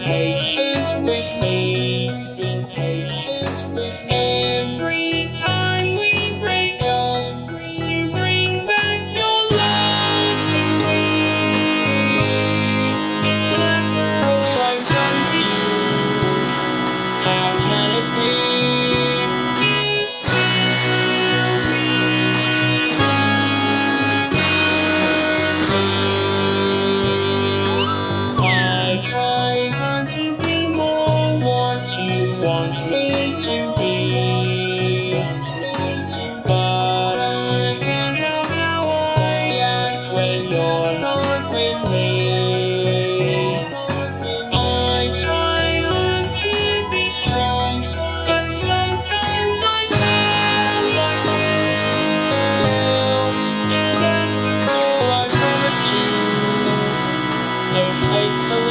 patience we me. faithfully.